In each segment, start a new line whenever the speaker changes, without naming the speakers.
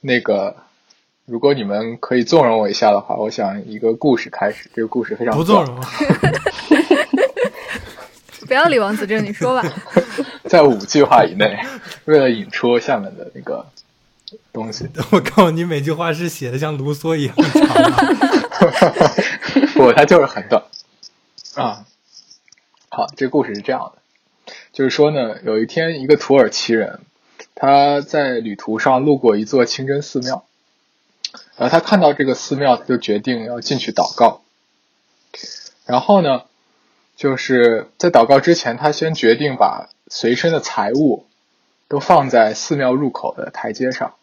那个，如果你们可以纵容我一下的话，我想一个故事开始。这个故事非常
不纵容，
不要理王子正，你说吧。
在五句话以内，为了引出下面的那个东西，
我告诉你，每句话是写的像卢梭一样长。
不，它就是很短啊。好，这个故事是这样的，就是说呢，有一天，一个土耳其人他在旅途上路过一座清真寺庙，然后他看到这个寺庙，他就决定要进去祷告。然后呢，就是在祷告之前，他先决定把随身的财物都放在寺庙入口的台阶上，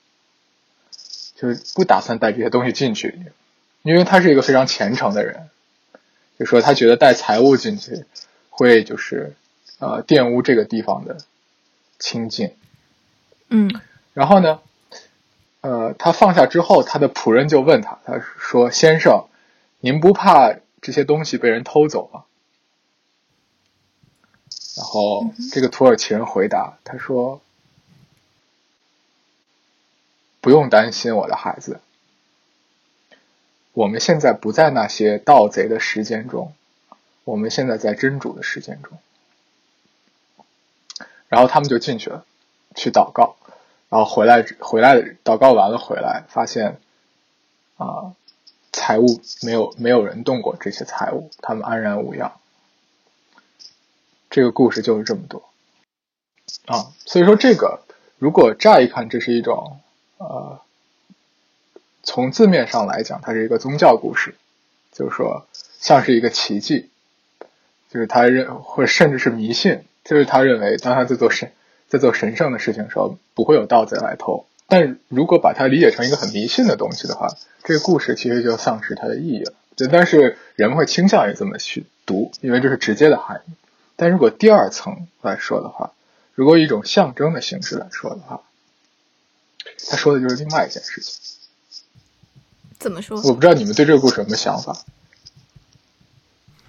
就不打算带这些东西进去，因为他是一个非常虔诚的人，就说他觉得带财物进去。会就是呃玷污这个地方的清净，
嗯，
然后呢，呃，他放下之后，他的仆人就问他，他说：“先生，您不怕这些东西被人偷走吗？”然后这个土耳其人回答他说：“不用担心，我的孩子，我们现在不在那些盗贼的时间中。”我们现在在真主的时间中，然后他们就进去了，去祷告，然后回来回来祷告完了回来，发现啊，财物没有没有人动过这些财物，他们安然无恙。这个故事就是这么多啊，所以说这个如果乍一看这是一种呃，从字面上来讲，它是一个宗教故事，就是说像是一个奇迹。就是他认，或甚至是迷信，就是他认为，当他在做神，在做神圣的事情的时候，不会有盗贼来偷。但如果把它理解成一个很迷信的东西的话，这个故事其实就丧失它的意义了。就但是人们会倾向于这么去读，因为这是直接的含义。但如果第二层来说的话，如果以一种象征的形式来说的话，他说的就是另外一件事情。
怎么说？
我不知道你们对这个故事有没有想法。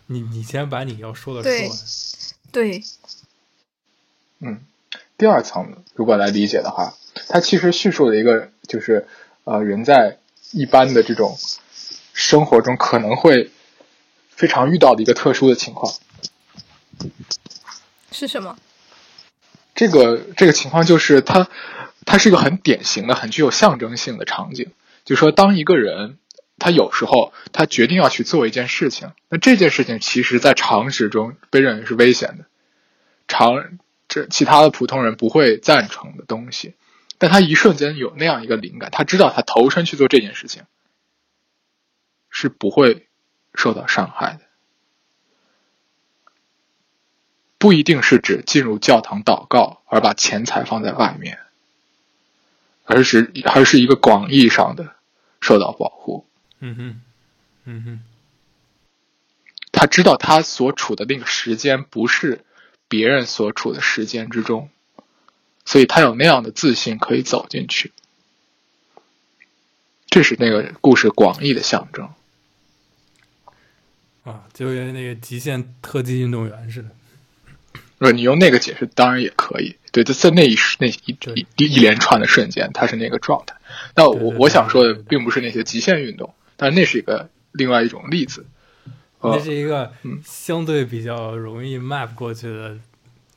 你你先把你要说的说完。
对，
嗯，第二层如果来理解的话，它其实叙述了一个就是呃人在一般的这种生活中可能会非常遇到的一个特殊的情况。
是什么？
这个这个情况就是它它是一个很典型的、很具有象征性的场景，就是说当一个人。他有时候他决定要去做一件事情，那这件事情其实在常识中被认为是危险的，常这其他的普通人不会赞成的东西，但他一瞬间有那样一个灵感，他知道他投身去做这件事情是不会受到伤害的，不一定是指进入教堂祷告而把钱财放在外面，而是而是一个广义上的受到保护。
嗯哼，嗯哼，
他知道他所处的那个时间不是别人所处的时间之中，所以他有那样的自信可以走进去。这是那个故事广义的象征。
啊，就跟那个极限特技运动员似的。
不是你用那个解释当然也可以，对，就在那一时那一一一连串的瞬间，他是那个状态。那我我想说的并不是那些极限运动。但那是一个另外一种例子，
那是一个相对比较容易 map 过去的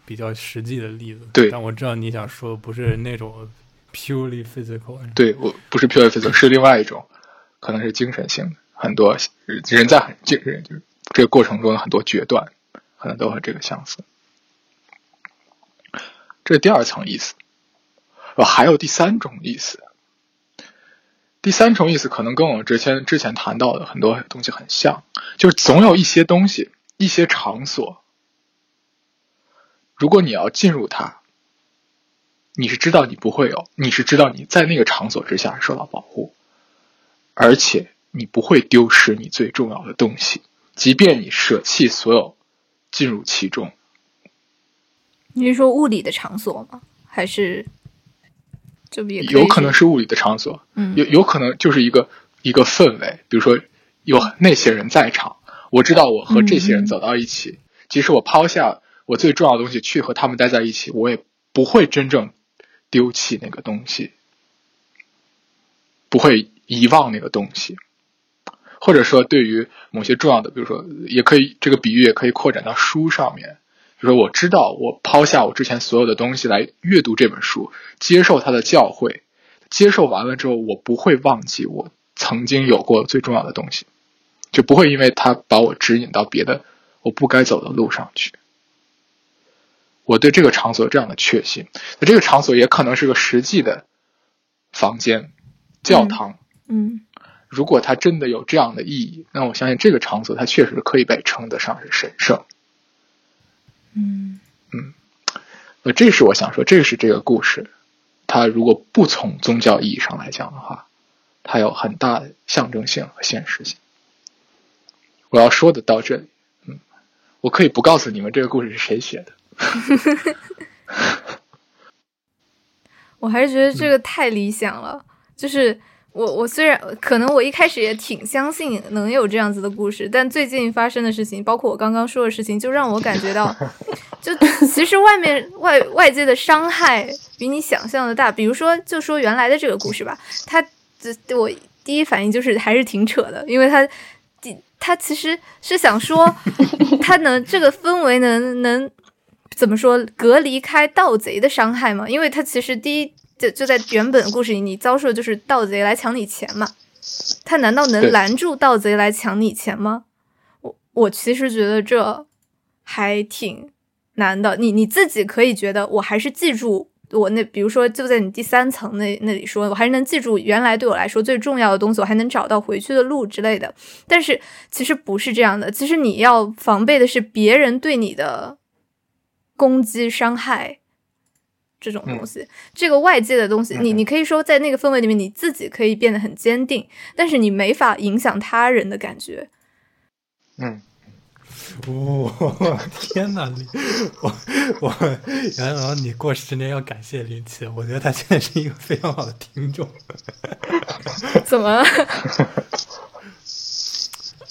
比较实际的例子。
对，
但我知道你想说不是那种 purely physical。
对，我不是 purely physical，是另外一种，可能是精神性的。很多人在很精神，就是这个过程中的很多决断，可能都和这个相似。这是第二层意思，哦，还有第三种意思。第三重意思可能跟我们之前之前谈到的很多东西很像，就是总有一些东西、一些场所，如果你要进入它，你是知道你不会有，你是知道你在那个场所之下受到保护，而且你不会丢失你最重要的东西，即便你舍弃所有进入其中。
你是说物理的场所吗？还是？
有可能是物理的场所，有有可能就是一个一个氛围，比如说有那些人在场，我知道我和这些人走到一起，即使我抛下我最重要的东西去和他们待在一起，我也不会真正丢弃那个东西。不会遗忘那个东西，或者说对于某些重要的，比如说，也可以这个比喻也可以扩展到书上面。比如说，我知道我抛下我之前所有的东西来阅读这本书，接受他的教诲，接受完了之后，我不会忘记我曾经有过最重要的东西，就不会因为他把我指引到别的我不该走的路上去。我对这个场所有这样的确信，那这个场所也可能是个实际的房间、教堂。
嗯
如果它真的有这样的意义，那我相信这个场所它确实可以被称得上是神圣。
嗯
呃，这是我想说，这是这个故事，它如果不从宗教意义上来讲的话，它有很大的象征性和现实性。我要说的到这里，嗯，我可以不告诉你们这个故事是谁写的
我还是觉得这个太理想了。就是我，我虽然可能我一开始也挺相信能有这样子的故事，但最近发生的事情，包括我刚刚说的事情，就让我感觉到，就其实外面外外界的伤害比你想象的大。比如说，就说原来的这个故事吧，它这我第一反应就是还是挺扯的，因为它第他其实是想说，他能这个氛围能能怎么说隔离开盗贼的伤害吗？因为他其实第一就就在原本的故事里，你遭受的就是盗贼来抢你钱嘛，他难道能拦住盗贼来抢你钱吗？我我其实觉得这还挺难的。你你自己可以觉得我还是记住我那，比如说就在你第三层那那里说，我还是能记住原来对我来说最重要的东西，我还能找到回去的路之类的。但是其实不是这样的，其实你要防备的是别人对你的攻击、伤害这种东西。这个外界的东西，你
嗯
你可以说在那个氛围里面，你自己可以变得很坚定，但是你没法影响他人的感觉。
嗯，
哦，天哪！你我我原来你过十年要感谢林奇，我觉得他现在是一个非常好的听众。
怎么
了？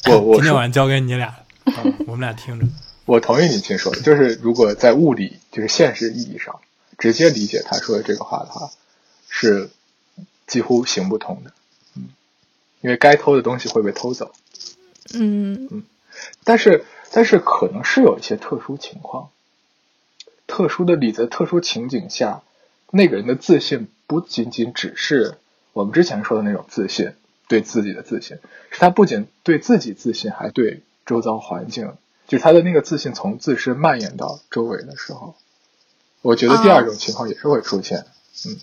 我我
今天晚上交给你俩我们俩听着。
我同意你亲说的，就是如果在物理就是现实意义上直接理解他说的这个话的话，是几乎行不通的。嗯，因为该偷的东西会被偷走，
嗯嗯
但是但是可能是有一些特殊情况，特殊的例子、特殊情景下，那个人的自信不仅仅只是我们之前说的那种自信，对自己的自信，是他不仅对自己自信，还对周遭环境，就是他的那个自信从自身蔓延到周围的时候，我觉得第二种情况也是会出现。
嗯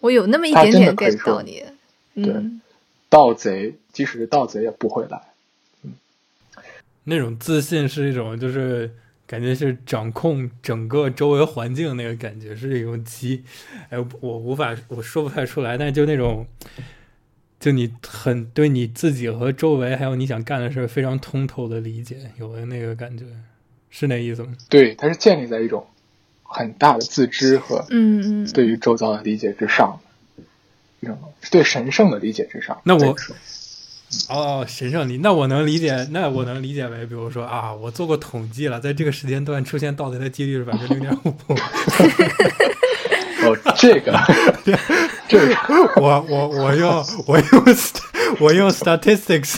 我有那么一
他
点点 get 到你。对，
盗贼，即使是盗贼也不会来。
嗯那种自信是一种，就是感觉是掌控整个周围环境那个感觉，是一种极，哎，我无法我说不太出来，但就那种，就你很对你自己和周围还有你想干的事非常通透的理解，有的那个感觉，是那意思吗？
对，它是建立在一种很大的自知和
嗯嗯，
对于周遭的理解之上的一种是对神圣的理解之上。
那我哦，神圣理，那我能理解，那我能理解为，比如说啊，我做过统计了，在这个时间段出现盗贼的几率是百分之零点五。
哦，这个 这
我我 我用我用 st- 我用 statistics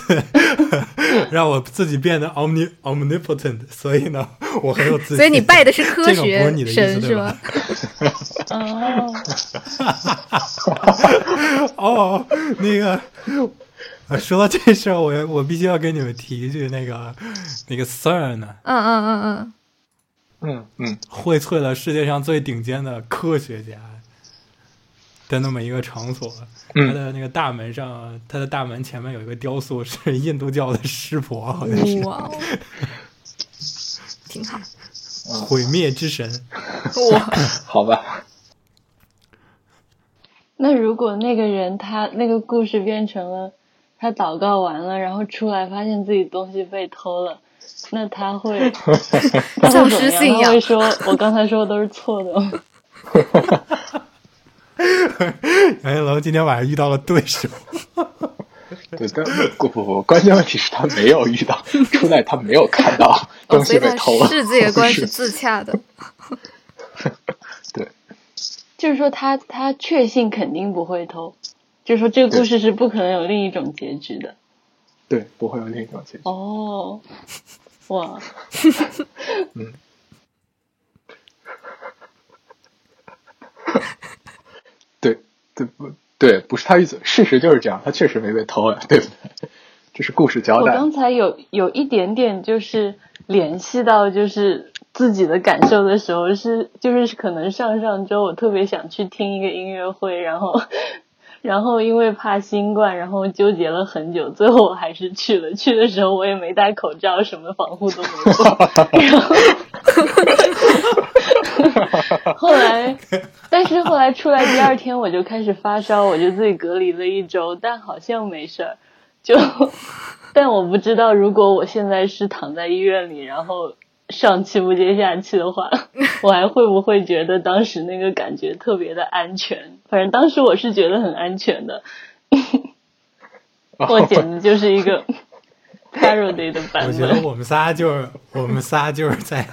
让我自己变得 omni omnipotent，所以呢，我很有自信。
所以你拜的是科学神是吗？
哦，
哦，那个，呃说到这事儿，我我必须要跟你们提一句，那个那个 CERN 呢，
嗯嗯嗯嗯，
嗯嗯。
荟萃了世界上最顶尖的科学家的那么一个场所。它
嗯，
的那个大门上，它的大门前面有一个雕塑，是 印度教的湿婆，好像是
哇哦，挺好。
毁灭之神。
哇，
好吧，
那如果那个人他那个故事变成了他祷告完了，然后出来发现自己东西被偷了，那他会他
丧？失信仰
他会说我刚才说的都是错的吗？
杨一龙今天晚上遇到了对手，
对，但不不不，关键问题是他没有遇到，出来他没有看到
哦，
东西被偷了。
世界观是
是
自洽的。
对，
就是说他他确信肯定不会偷，就是说这个故事是不可能有另一种结局的。
对，不会有另一种结局。
哦，哇，
嗯，不对？不是他意思，事实就是这样，他确实没被偷呀，对不对？这是故事交代。
我刚才有有一点点就是联系到就是自己的感受的时候是就是可能上上周我特别想去听一个音乐会，然后然后因为怕新冠，然后纠结了很久，最后我还是去了。去的时候我也没戴口罩，什么防护都没做，然后 后来，但是后来出来第二天我就开始发烧，我就自己隔离了一周，但好像没事儿。就，但我不知道，如果我现在是躺在医院里，然后上气不接下气的话，我还会不会觉得当时那个感觉特别的安全？反正当时我是觉得很安全的，我简直就是一个 parody 的版本
我觉得。我们仨就是我们仨就是在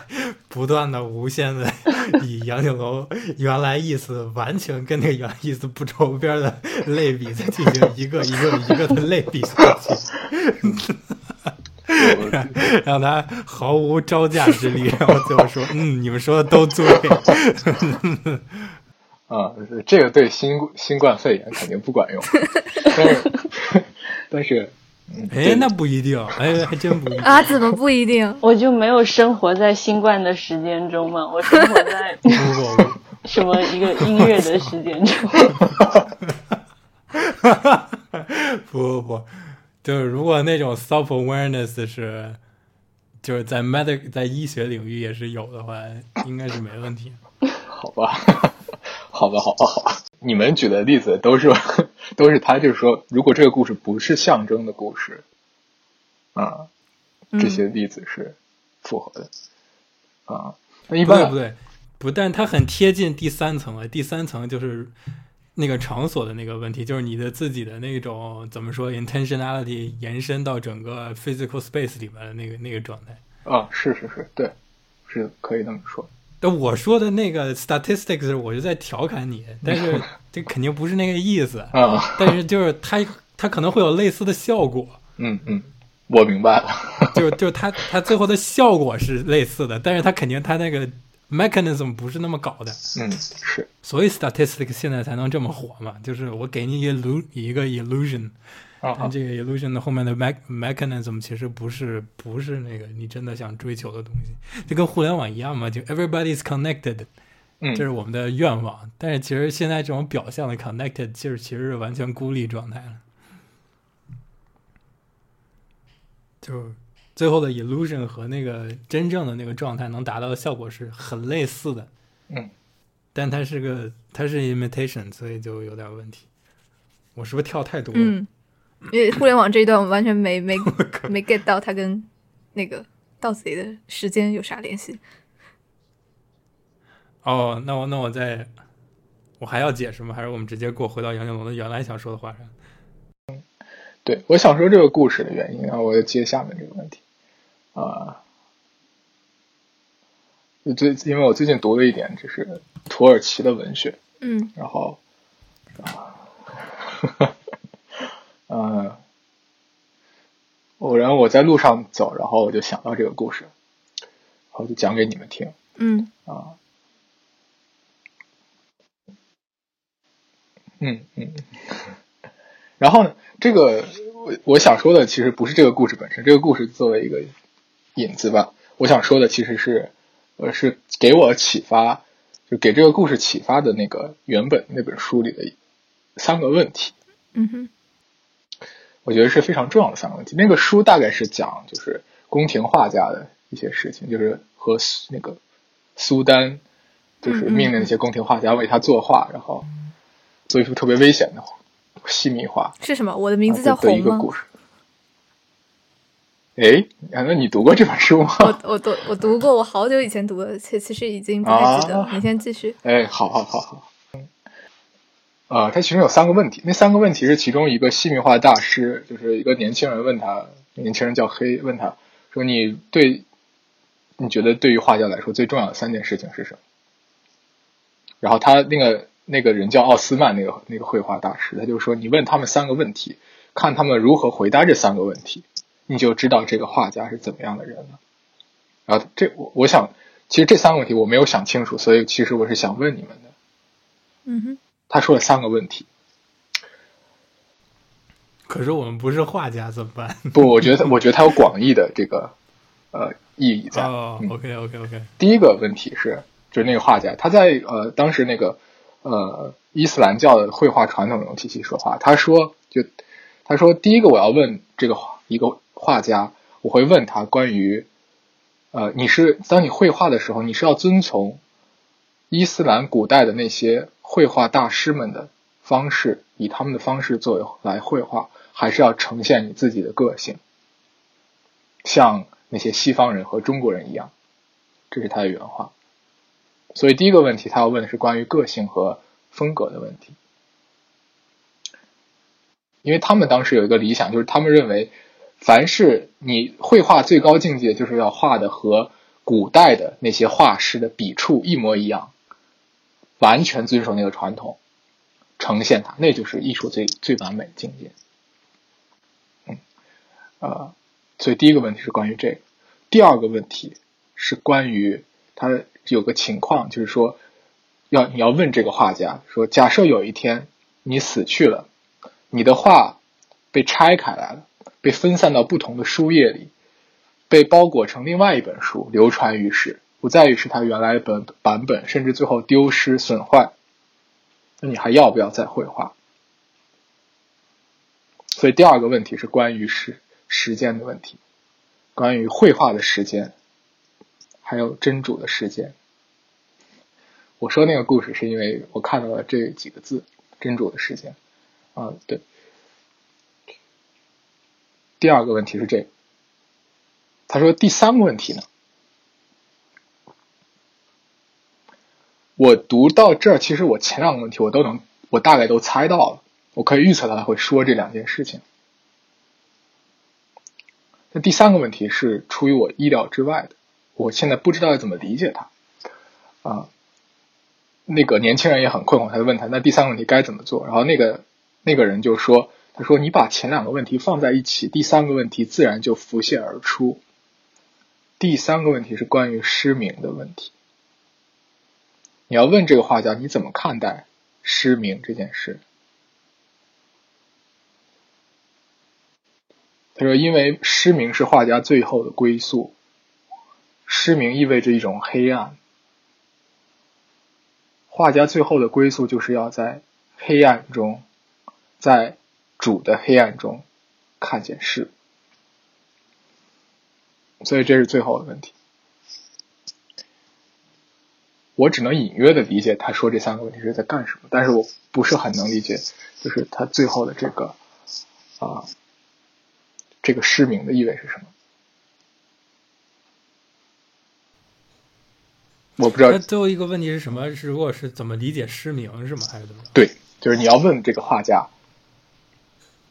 不断的无限的 以杨景楼原来意思完全跟那个原来意思不着边的类比，在进行一个一个一个的类比下去，让他毫无招架之力，然后最后说：“嗯，你们说的都对。
啊、这个对新新冠肺炎肯定不管用，但 是但是，嗯”
哎，那不一定，哎，还真不一定。
啊，怎么不一定？
我就没有生活在新冠的时间中嘛，我生活在什么一个音乐的时间中。
不不不，就是如果那种 self awareness 是就是在 medic 在医学领域也是有的话，应该是没问题。
好吧，好吧，好吧，好吧。你们举的例子都是 都是他，就是说，如果这个故事不是象征的故事，啊，这些例子是符合的，啊，那一般
不对不对，不但它很贴近第三层了，第三层就是那个场所的那个问题，就是你的自己的那种怎么说 intentionality 延伸到整个 physical space 里面的那个那个状态。
啊，是是是，对，是可以这么说。
但我说的那个 statistics，我就在调侃你，但是 这肯定不是那个意思。
啊，
但是就是它它可能会有类似的效果，
嗯嗯，我明白了。
就就它它最后的效果是类似的，但是它肯定它那个 mechanism 不是那么搞的，
嗯，是，
所以 statistics 现在才能这么火嘛，就是我给你一个 illu 一个 illusion，
啊
但这个 illusion 的后面的 me mechanism 其实不是不是那个你真的想追求的东西，就跟互联网一样嘛，就 everybody is connected，
嗯。
这是我们的愿望，但是其实现在这种表象的 connected，其实其实是完全孤立状态了。就最后的 illusion 和那个真正的那个状态能达到的效果是很类似的，
嗯，
但它是个它是 imitation，所以就有点问题。我是不是跳太多了？
嗯，因为互联网这一段我完全没没没 get 到它跟那个盗贼的时间有啥联系。
哦，那我那我再，我还要解释吗？还是我们直接过回到杨景龙的原来想说的话上？
对，我想说这个故事的原因，然后我要接下面这个问题啊。就最因为我最近读了一点，就是土耳其的文学，
嗯
然后啊，呃，我然后我在路上走，然后我就想到这个故事，然后就讲给你们听
嗯
啊。嗯嗯，然后呢，这个我我想说的其实不是这个故事本身，这个故事作为一个引子吧，我想说的其实是，呃，是给我启发，就给这个故事启发的那个原本那本书里的三个问题，
嗯哼
我觉得是非常重要的三个问题。那个书大概是讲就是宫廷画家的一些事情，就是和那个苏丹就是命令那些宫廷画家为他作画，然后做一幅特别危险的细密画。
是什么？我的名字叫
啊的的
红吗？
一个故事。哎，啊那你读过这本书吗？
我我读我读过，我好久以前读的，其其实已经不太记得了。
啊
你先继续。
哎，好好好好。呃，他其中有三个问题，那三个问题是其中一个细密画大师，就是一个年轻人问他，年轻人叫黑，问他说：“你对，你觉得对于画家来说最重要的三件事情是什么？”然后他那个那个人叫奥斯曼，那个那个绘画大师，他就说你问他们三个问题，看他们如何回答这三个问题，你就知道这个画家是怎么样的人了。然后这我我想，其实这三个问题我没有想清楚，所以其实我是想问你们的。
嗯哼，
他说了三个问题，
可是我们不是画家怎么办？
不，我觉得我觉得他有广义的这个呃意义在。
，OK OK OK，
第一个问题是，就是那个画家他在呃当时那个呃伊斯兰教的绘画传统中体系说话，他说就他说第一个我要问这个画一个画家，我会问他关于呃你是当你绘画的时候，你是要遵从伊斯兰古代的那些绘画大师们的方式，以他们的方式作为来绘画，还是要呈现你自己的个性，像那些西方人和中国人一样，这是他的原话。所以第一个问题，他要问的是关于个性和风格的问题，因为他们当时有一个理想，就是他们认为，凡是你绘画最高境界，就是要画的和古代的那些画师的笔触一模一样，完全遵守那个传统，呈现它，那就是艺术最最完美的境界。嗯，呃，所以第一个问题是关于这个，第二个问题是关于他有个情况，就是说，要你要问这个画家说，假设有一天你死去了，你的画被拆开来了，被分散到不同的书页里，被包裹成另外一本书，流传于世，不再于是它原来本版本，甚至最后丢失损坏，那你还要不要再绘画？所以第二个问题是关于时时间的问题，关于绘画的时间。还有真主的时间。我说那个故事是因为我看到了这几个字“真主的时间”。啊，对。第二个问题是这个，他说第三个问题呢？我读到这儿，其实我前两个问题我都能，我大概都猜到了，我可以预测到他会说这两件事情。那第三个问题是出于我意料之外的。我现在不知道要怎么理解他，啊，那个年轻人也很困惑，他就问他，那第三个问题该怎么做？然后那个那个人就说，他说你把前两个问题放在一起，第三个问题自然就浮现而出。第三个问题是关于失明的问题，你要问这个画家你怎么看待失明这件事？他说，因为失明是画家最后的归宿。失明意味着一种黑暗，画家最后的归宿就是要在黑暗中，在主的黑暗中看见事，所以这是最后的问题。我只能隐约的理解他说这三个问题是在干什么，但是我不是很能理解，就是他最后的这个啊，这个失明的意味是什么。我不知道。
那最后一个问题是什么？是如果是怎么理解失明是吗？还是怎么？
对，就是你要问这个画家，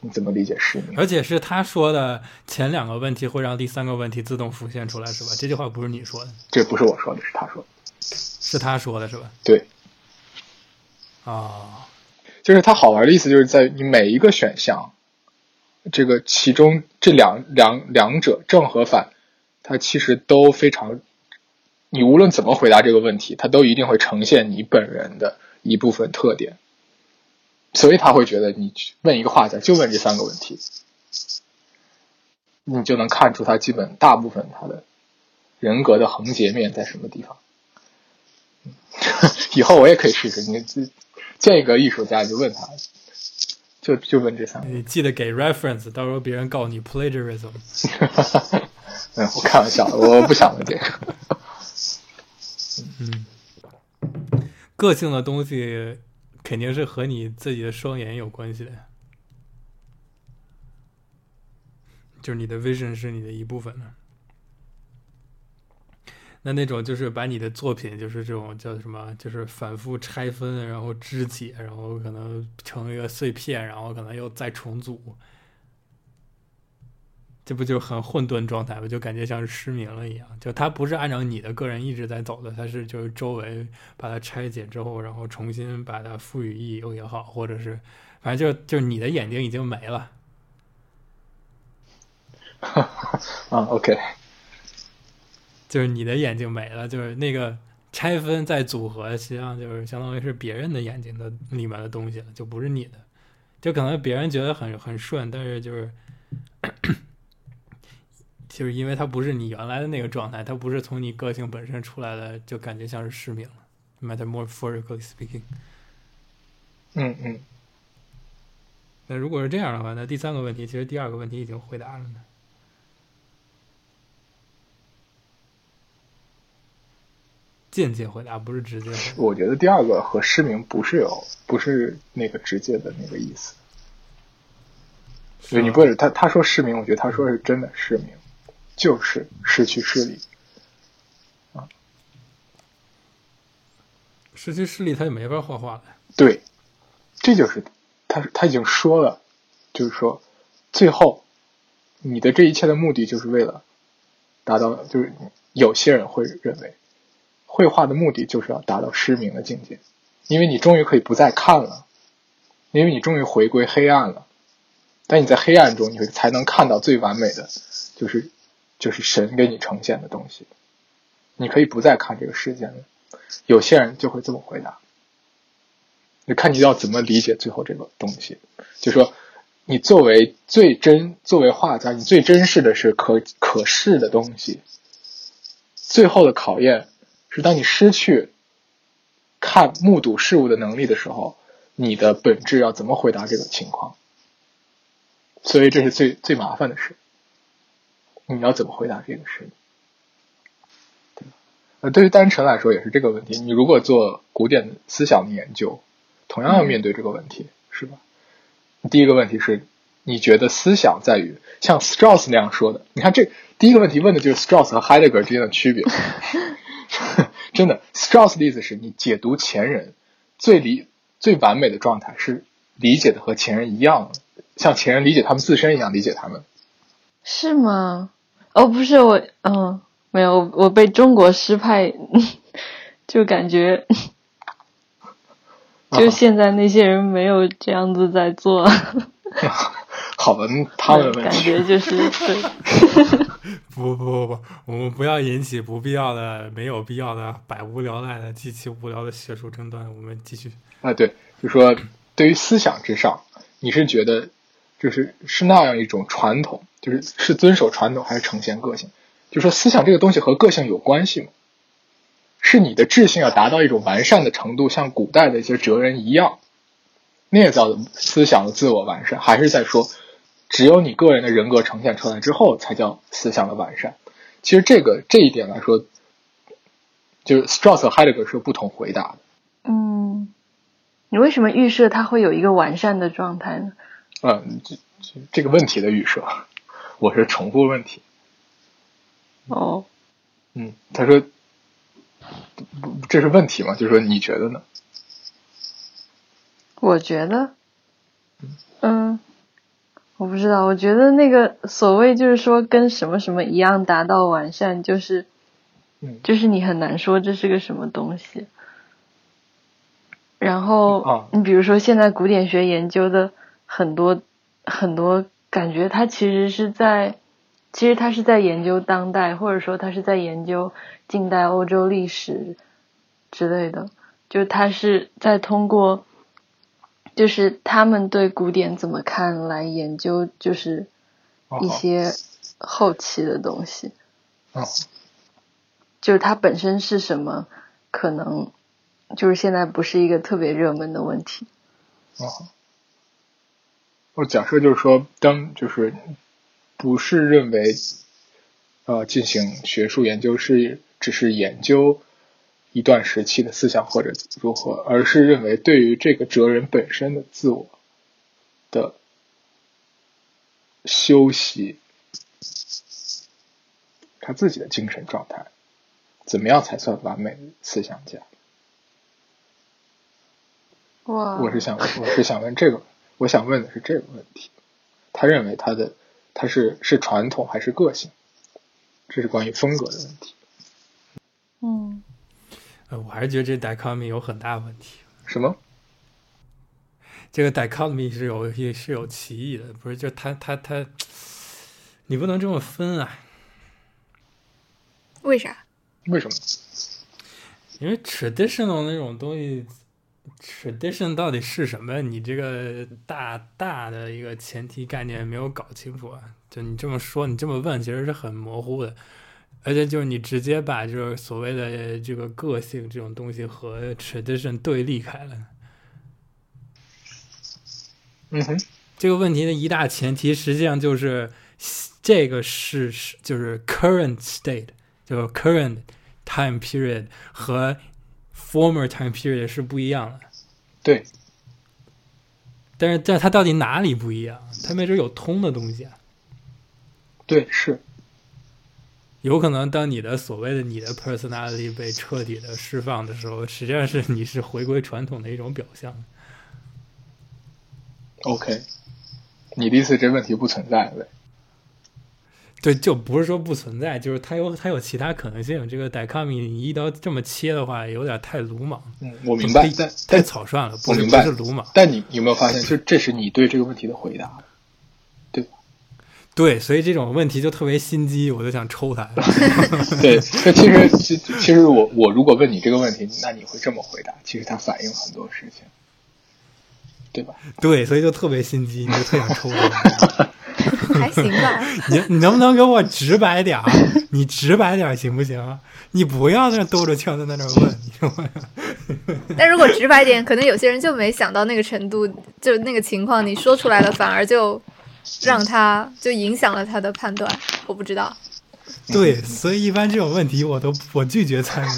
你怎么理解失明？
而且是他说的前两个问题会让第三个问题自动浮现出来，是吧？这句话不是你说的，
这不是我说的，是他说的。
是他说的，是吧？
对，
啊，
就是它好玩的意思，就是在你每一个选项，这个其中这两两两者正和反，它其实都非常。你无论怎么回答这个问题，它都一定会呈现你本人的一部分特点，所以他会觉得你问一个画家就问这三个问题，你就能看出他基本大部分他的人格的横截面在什么地方。以后我也可以试试，你见一个艺术家你就问他，就就问这三个。
你记得给 reference，到时候别人告你 plagiarism。
嗯，我开玩笑，我不想问这个。
嗯，个性的东西肯定是和你自己的双眼有关系的，就是你的 vision 是你的一部分呢。那那种就是把你的作品，就是这种叫什么，就是反复拆分，然后肢解，然后可能成一个碎片，然后可能又再重组，这不就很混沌状态吗？就感觉像是失明了一样。就它不是按照你的个人意志在走的，它是就是周围把它拆解之后，然后重新把它赋予意义也好，或者是反正就就你的眼睛已经没了。
啊，OK，
就是你的眼睛没了，就是那个拆分再组合，实际上就是相当于是别人的眼睛的里面的东西了，就不是你的。就可能别人觉得很很顺，但是就是。就是因为它不是你原来的那个状态，它不是从你个性本身出来的，就感觉像是失明了。Metaphorically speaking，
嗯嗯。
那如果是这样的话，那第三个问题其实第二个问题已经回答了呢。间接回答不是直接。
我觉得第二个和失明不是有不是那个直接的那个意思。对，你不是他他说失明，我觉得他说是真的失明。就是失去视力啊，
失去视力他也没法画画了。
对，这就是他他已经说了，就是说最后你的这一切的目的就是为了达到，就是有些人会认为绘画的目的就是要达到失明的境界，因为你终于可以不再看了，因为你终于回归黑暗了，但你在黑暗中你会才能看到最完美的，就是。就是神给你呈现的东西，你可以不再看这个世界了。有些人就会这么回答，你看你要怎么理解最后这个东西。就说你作为最真，作为画家，你最珍视的是可可视的东西。最后的考验是当你失去看目睹事物的能力的时候，你的本质要怎么回答这个情况？所以这是最最麻烦的事。你要怎么回答这个事？对呃，对于单纯来说也是这个问题。你如果做古典思想的研究，同样要面对这个问题，是吧？第一个问题是，你觉得思想在于像 Strauss 那样说的？你看，这第一个问题问的就是 Strauss 和 Heidegger 之间的区别。真的，Strauss 的意思是你解读前人最理最完美的状态是理解的和前人一样，像前人理解他们自身一样理解他们，
是吗？哦，不是我，嗯，没有，我被中国诗派就感觉，就现在那些人没有这样子在做。
好吧，他们
感觉就是 对。
不不不不，我们不要引起不必要的、没有必要的、百无聊赖的、极其无聊的学术争端。我们继续。
啊，对，就说对于思想之上，你是觉得？就是是那样一种传统，就是是遵守传统还是呈现个性？就说思想这个东西和个性有关系吗？是你的智性要达到一种完善的程度，像古代的一些哲人一样，那叫思想的自我完善，还是在说只有你个人的人格呈现出来之后才叫思想的完善？其实这个这一点来说，就是 Strauss 和 Heidegger 是不同回答的。
嗯，你为什么预设它会有一个完善的状态呢？
嗯，这这这个问题的预设，我是重复问题。
哦，
嗯，他说，这是问题吗？就是说，你觉得呢？
我觉得，嗯，我不知道。我觉得那个所谓就是说跟什么什么一样达到完善，就是，
嗯，
就是你很难说这是个什么东西。然后，你比如说现在古典学研究的。很多很多感觉，他其实是在，其实他是在研究当代，或者说他是在研究近代欧洲历史之类的。就他是在通过，就是他们对古典怎么看来研究，就是一些后期的东西。
哦，
就是它本身是什么，可能就是现在不是一个特别热门的问题。
哦。我假设就是说，当就是不是认为，呃，进行学术研究是只是研究一段时期的思想或者如何，而是认为对于这个哲人本身的自我的修习，他自己的精神状态，怎么样才算完美的思想家？
哇！
我是想，我是想问这个。我想问的是这个问题：他认为他的他是是传统还是个性？这是关于风格的问题。
嗯，
呃，我还是觉得这 dichotomy 有很大问题。
什么？
这个 dichotomy 是有也是有歧义的，不是？就他他他，你不能这么分啊！
为啥？
为什么？
因为 traditional 那种东西，tradition 到底是什么？你这个大大的一个前提概念没有搞清楚啊！就你这么说，你这么问，其实是很模糊的。而且就是你直接把就是所谓的这个个性这种东西和 tradition 对立开了。
嗯哼，
这个问题的一大前提，实际上就是这个是是就是 current state，就是 current time period 和 former time period 是不一样的。
对，
但是但它到底哪里不一样？它没准有通的东西啊。
对，是
有可能当你的所谓的你的 personality 被彻底的释放的时候，实际上是你是回归传统的一种表象。
OK。你的意思这问题不存在呗？
对，就不是说不存在，就是它有它有其他可能性。这个 dichotomy 你一刀这么切的话，有点太鲁莽，
嗯，我明白
太，
但
太草率了，不是不
我明白
是鲁莽。
但你有没有发现，就这是你对这个问题的回答？
对 对，所以这种问题就特别心机，我就想抽他。
对，那其实其其实我我如果问你这个问题，那你会这么回答？其实它反映很多事情，对吧？
对，所以就特别心机，你就特想抽他。
还行吧。
你你能不能给我直白点儿？你直白点儿行不行？你不要在那兜着圈子在那问？
但如果直白点，可能有些人就没想到那个程度，就那个情况，你说出来了，反而就让他就影响了他的判断。我不知道，
对，所以一般这种问题我都我拒绝参与。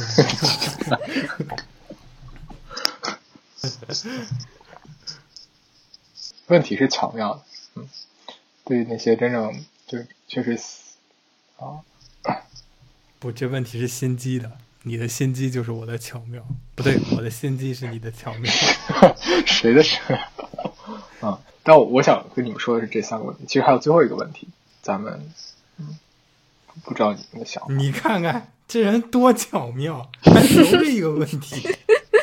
问题是巧妙的，嗯，对那些真正就是确实啊，
不，这问题是心机的，你的心机就是我的巧妙，不对，我的心机是你的巧妙。
谁的事？啊，但我我想跟你们说的是这三个问题，其实还有最后一个问题，咱们嗯，不知道你们的想法。
你看看这人多巧妙，还留着一个问题。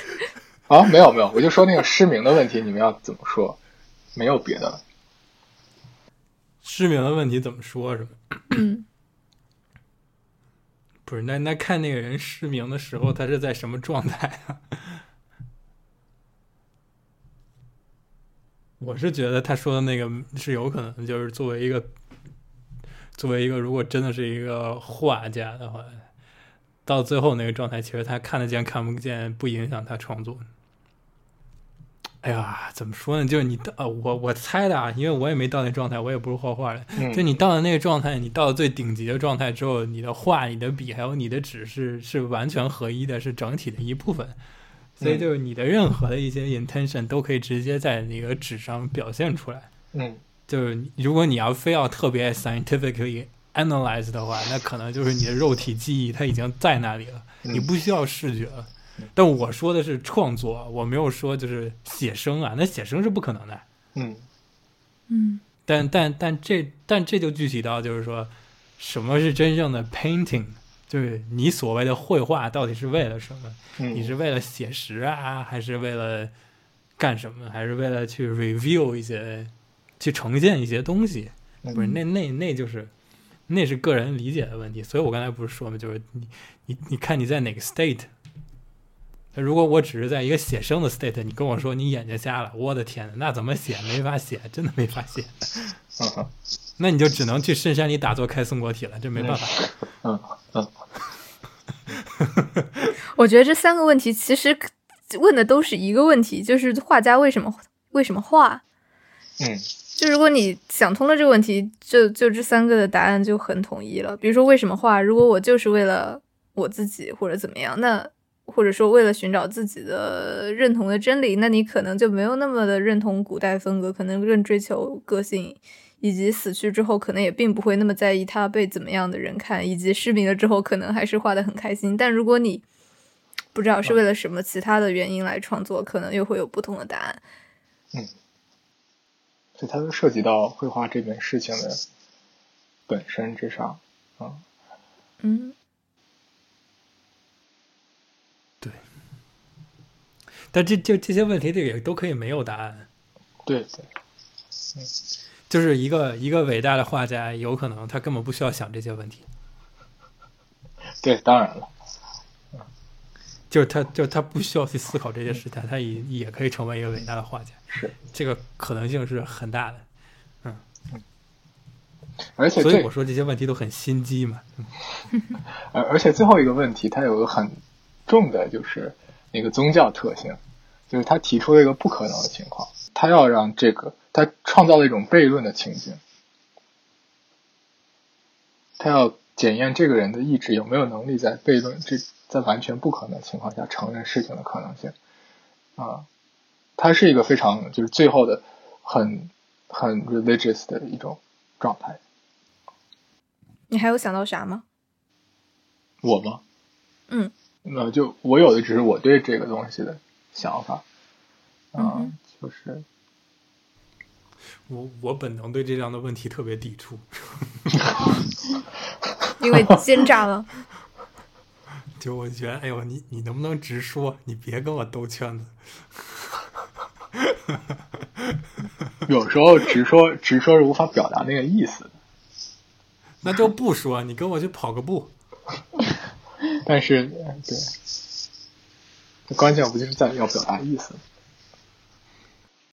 啊，没有没有，我就说那个失明的问题，你们要怎么说？没有别的了。
失明的问题怎么说？是吗？
嗯，
不是，那那看那个人失明的时候，他是在什么状态啊？我是觉得他说的那个是有可能，就是作为一个作为一个，如果真的是一个画家的话，到最后那个状态，其实他看得见看不见，不影响他创作。哎呀，怎么说呢？就是你到呃，我我猜的啊，因为我也没到那状态，我也不是画画的。
嗯
就你到了那个状态，你到了最顶级的状态之后，你的画、你的笔还有你的纸是是完全合一的，是整体的一部分。所以就是你的任何的一些 intention 都可以直接在那个纸上表现出来。
嗯
就是如果你要非要特别 scientifically analyze 的话，那可能就是你的肉体记忆它已经在那里了，
嗯
你不需要视觉了。但我说的是创作，我没有说就是写生啊，那写生是不可能的。
嗯
嗯
但但但这但这就具体到就是说，什么是真正的 painting？就是你所谓的绘画到底是为了什么？
嗯，
你是为了写实啊，还是为了干什么？还是为了去 review 一些，去呈现一些东西？
嗯
不是，那那那就是那是个人理解的问题。所以我刚才不是说嘛，就是你你你看你在哪个 state。如果我只是在一个写生的 state，你跟我说你眼睛瞎了，我的天呐，那怎么写？没法写，真的没法写。
嗯
那你就只能去深山里打坐开松果体了，这没办法。
嗯嗯
我觉得这三个问题其实问的都是一个问题，就是画家为什么为什么画？
嗯
就如果你想通了这个问题，就就这三个的答案就很统一了。比如说为什么画？如果我就是为了我自己或者怎么样，那或者说为了寻找自己的认同的真理，那你可能就没有那么的认同古代风格，可能更追求个性，以及死去之后可能也并不会那么在意他被怎么样的人看，以及失明了之后可能还是画的很开心。但如果你不知道是为了什么其他的原因来创作，可能又会有不同的答案。
嗯所以它就涉及到绘画这件事情的本身之上，嗯，
嗯
但这这这些问题这也都可以没有答案。
对对，
就是一个一个伟大的画家，有可能他根本不需要想这些问题，
对，当然了，
就是他就是他不需要去思考这些事情，他也也可以成为一个伟大的画家，
是，
这个可能性是很大的。
嗯而且
所以我说这些问题都很心机嘛。
而而且最后一个问题，它有个很重的就是那个宗教特性，就是他提出了一个不可能的情况，他要让这个他创造了一种悖论的情境，他要检验这个人的意志有没有能力在悖论这在完全不可能的情况下承认事情的可能性啊，他是一个非常就是最后的很很 religious 的一种状态。
你还有想到啥吗？
我吗？
嗯，
那就我有的只是我对这个东西的想法，啊、
嗯
就是
我我本能对这样的问题特别抵触，
因为奸诈了。
就我觉得，哎呦，你你能不能直说？你别跟我兜圈子。
有时候直说直说是无法表达那个意思的，
那就不说，你跟我去跑个步。
但是对，关键不就是在要表达意思吗？